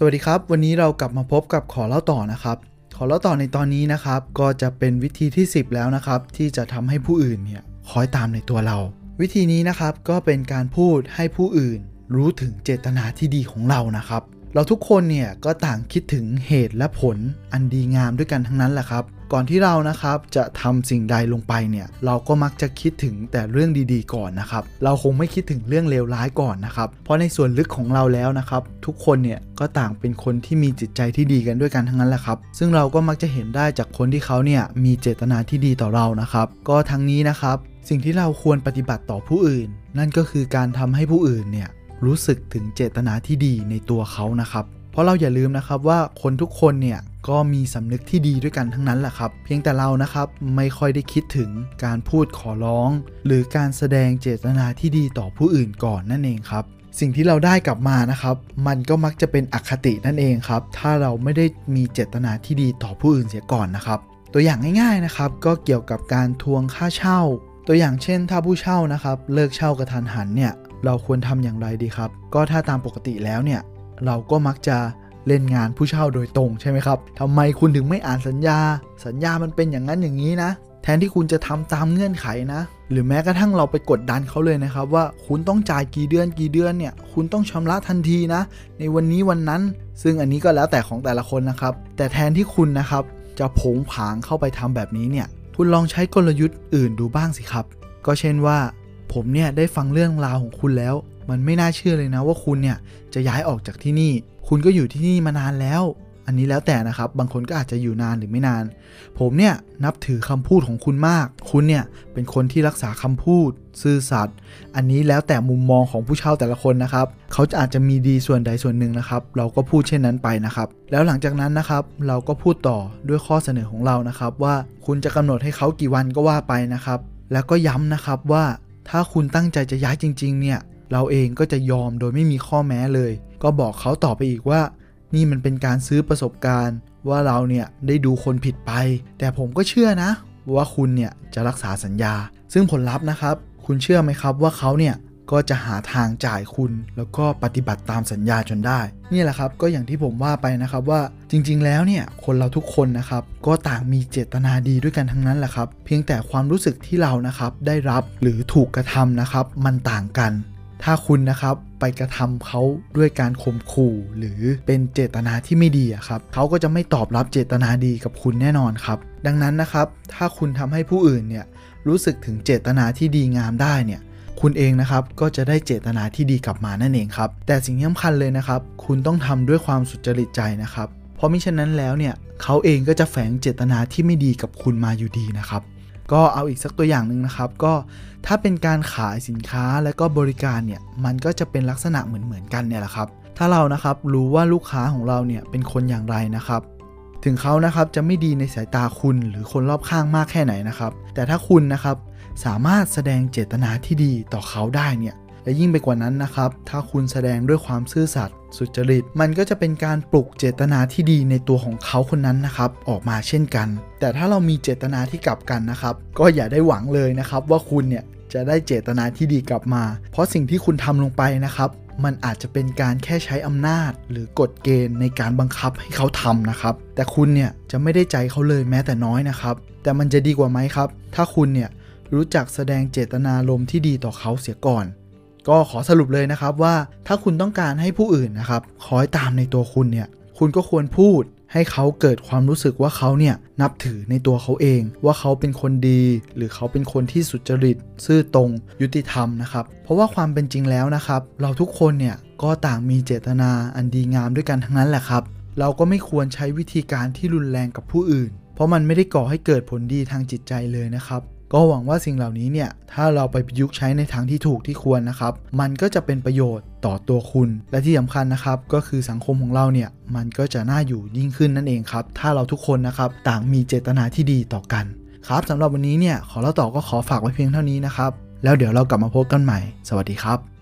สวัสดีครับ วันนี้เรากลับมาพบกับขอเล่าต่อนะครับ ขอเล่าต่อในตอนนี้นะครับ ก็จะเป็นวิธีที่ 10 แล้วนะครับ ที่จะทำให้ผู้อื่นเนี่ยคอยตามในตัวเรา วิธีนี้นะครับก็เป็นการพูดให้ผู้อื่น รู้ถึงเจตนาที่ดีของเรานะครับ เราทุกคนเนี่ยก็ต่างคิดถึงเหตุและผลอันดีงามด้วยกันทั้งนั้นแหละครับ ก่อนที่เรานะครับจะทำสิ่งใดลงไปเนี่ยเราก็มักจะคิดถึงแต่เรื่องดีๆ ก่อนนะครับ เราคงไม่คิดถึงเรื่องเลวร้ายก่อนนะครับ เพราะในส่วนลึกของเราแล้วนะครับ ทุกคนเนี่ยก็ต่างเป็นคนที่มีจิตใจที่ดีกันด้วยกันทั้งนั้นแหละครับ ซึ่งเราก็มักจะเห็นได้จากคนที่เขาเนี่ยมีเจตนาที่ดีต่อเรานะครับ ก็ทั้งนี้นะครับ สิ่งที่เราควรปฏิบัติต่อผู้อื่น นั่นก็คือการทำให้ผู้อื่นเนี่ยรู้สึกถึงเจตนาที่ดีในตัวเขานะครับ เพราะเราอย่าลืมนะครับว่าคนทุกคนเนี่ย ก็มีสำนึกที่ดีด้วยกันทั้งนั้นแหละครับ เพียงแต่เรานะครับไม่ค่อยได้คิดถึงการพูดขอร้อง หรือการแสดงเจตนาที่ดีต่อผู้อื่นก่อนนั่นเองครับสิ่งที่เราได้กลับมานะครับ มันก็มักจะเป็นอคตินั่นเองครับ ถ้าเราไม่ได้มีเจตนาที่ดีต่อผู้อื่นเสียก่อนนะครับ ตัวอย่างง่ายๆนะครับ ก็เกี่ยวกับการทวงค่าเช่า ตัวอย่างเช่น ถ้าผู้เช่านะครับ เลิกเช่ากระทันหันเนี่ย เราควรทำอย่างไรดีครับ ก็ถ้าตามปกติแล้วเนี่ย เราก็มักจะ เล่นงานผู้เช่าโดยตรงใช่ไหมครับทำไมคุณถึงไม่อ่านสัญญา สัญญามันเป็นอย่างนั้นอย่างนี้นะ แทนที่คุณจะทำตามเงื่อนไขนะ หรือแม้กระทั่งเราไปกดดันเขาเลยนะครับ ว่าคุณต้องจ่ายกี่เดือนกี่เดือนเนี่ย คุณต้องชำระทันทีนะ ในวันนี้วันนั้น ซึ่งอันนี้ก็แล้วแต่ของแต่ละคนนะครับ แต่แทนที่คุณนะครับจะผงผางเข้าไปทำแบบนี้เนี่ย คุณลองใช้กลยุทธ์อื่นดูบ้างสิครับ ก็เช่นว่า ผมเนี่ยได้ฟังเรื่องราวของคุณแล้ว มันไม่น่าเชื่อเลยนะว่าคุณเนี่ยจะย้ายออกจากที่นี่ คุณก็อยู่ที่นี่มานานแล้ว อันนี้แล้วแต่นะครับ บางคนก็อาจจะอยู่นานหรือไม่นาน ผมเนี่ยนับถือคำพูดของคุณมาก คุณเนี่ยเป็นคนที่รักษาคำพูด ซื่อสัตย์ อันนี้แล้วแต่มุมมองของผู้เช่าแต่ละคนนะครับ เขาจะอาจจะมีดีส่วนใดส่วนหนึ่งนะครับ เราก็พูดเช่นนั้นไปนะครับ แล้วหลังจากนั้นนะครับ เราก็พูดต่อด้วยข้อเสนอของเรานะครับ ว่าคุณจะกำหนดให้เขากี่วันก็ว่าไปนะครับ แล้วก็ย้ำนะครับว่าถ้าคุณตั้งใจจะย้ายจริง ๆ เนี่ย เราเองก็จะยอมโดยไม่มีข้อแม้เลย ก็บอกเขาต่อไปอีกว่า นี่มันเป็นการซื้อประสบการณ์ ว่าเราเนี่ยได้ดูคนผิดไป แต่ผมก็เชื่อนะ ว่าคุณเนี่ยจะรักษาสัญญา ซึ่งผลลัพธ์นะครับ คุณเชื่อไหมครับว่าเขาเนี่ยก็จะหาทางจ่ายคุณ แล้วก็ปฏิบัติตามสัญญาจนได้ นี่แหละครับก็อย่างที่ผมว่าไปนะครับว่าจริง ๆ แล้วเนี่ยคนเราทุกคนนะครับก็ต่างมีเจตนาดีด้วยกันทั้งนั้นแหละครับ เพียงแต่ความรู้สึกที่เรานะครับได้รับหรือถูกกระทำนะครับ มันต่างกัน ถ้าคุณนะครับไปกระทำเขาด้วยการข่มขู่ หรือเป็นเจตนาที่ไม่ดีอะครับเขาก็จะไม่ตอบรับเจตนาดีกับคุณแน่นอนครับ ดังนั้นนะครับ ถ้าคุณทำให้ผู้อื่นเนี่ยรู้สึกถึงเจตนาที่ดีงามได้เนี่ยคุณเองนะครับก็จะได้เจตนาที่ดีกลับมานั่นเองครับ แต่สิ่งที่สำคัญเลยนะครับ คุณต้องทำด้วยความสุจริตใจนะครับ เพราะมิฉะนั้นแล้วเนี่ยเขาเองก็จะแฝงเจตนาที่ไม่ดีกับคุณมาอยู่ดีนะครับ ก็เอาอีกสักตัวอย่างหนึ่งนะครับ ก็ถ้าเป็นการขายสินค้าและก็บริการเนี่ยมันก็จะเป็นลักษณะเหมือนเหมือนกันเนี่ยแหละครับ ถ้าเรานะครับรู้ว่าลูกค้าของเราเนี่ยเป็นคนอย่างไรนะครับ ถึงเขานะครับจะไม่ดีในสายตาคุณหรือคนรอบข้างมากแค่ไหนนะครับ แต่ถ้าคุณนะครับสามารถแสดงเจตนาที่ดีต่อเขาได้เนี่ย และยิ่งไปกว่านั้นนะครับ ถ้าคุณแสดงด้วยความซื่อสัตย์สุจริต มันก็จะเป็นการปลุกเจตนาที่ดีในตัวของเขาคนนั้นนะครับ ออกมาเช่นกัน แต่ถ้าเรามีเจตนาที่กลับกันนะครับ ก็อย่าได้หวังเลยนะครับ ว่าคุณเนี่ยจะได้เจตนาที่ดีกลับมา เพราะสิ่งที่คุณทำลงไปนะครับมันอาจจะเป็นการแค่ใช้อำนาจ หรือกฎเกณฑ์ในการบังคับให้เขาทำนะครับ แต่คุณเนี่ยจะไม่ได้ใจเขาเลยแม้แต่น้อยนะครับ แต่มันจะดีกว่าไหมครับ ถ้าคุณเนี่ยรู้จักแสดงเจตนารมณ์ที่ดีต่อเขาเสียก่อน ก็ขอสรุปเลยนะครับว่าถ้าคุณต้องการให้ผู้อื่นนะครับคอยตามในตัวคุณเนี่ยคุณก็ควรพูดให้เขาเกิดความรู้สึกว่าเขาเนี่ยนับถือในตัวเขาเอง ว่าเขาเป็นคนดี หรือเขาเป็นคนที่สุจริต ซื่อตรง ยุติธรรมนะครับ เพราะว่าความเป็นจริงแล้วนะครับ เราทุกคนเนี่ยก็ต่างมีเจตนาอันดีงามด้วยกันทั้งนั้นแหละครับ เราก็ไม่ควรใช้วิธีการที่รุนแรงกับผู้อื่น เพราะมันไม่ได้ก่อให้เกิดผลดีทางจิตใจเลยนะครับ ก็หวังว่าสิ่งเหล่านี้เนี่ย ถ้าเราไปประยุกต์ใช้ในทางที่ถูกที่ควรนะครับ มันก็จะเป็นประโยชน์ต่อตัวคุณ และที่สำคัญนะครับ ก็คือสังคมของเราเนี่ย มันก็จะน่าอยู่ยิ่งขึ้นนั่นเองครับ ถ้าเราทุกคนนะครับ ต่างมีเจตนาที่ดีต่อกัน ครับสำหรับวันนี้เนี่ย ขอเล่าต่อก็ขอฝากไว้เพียงเท่านี้นะครับ แล้วเดี๋ยวเรากลับมาพบกันใหม่ สวัสดีครับ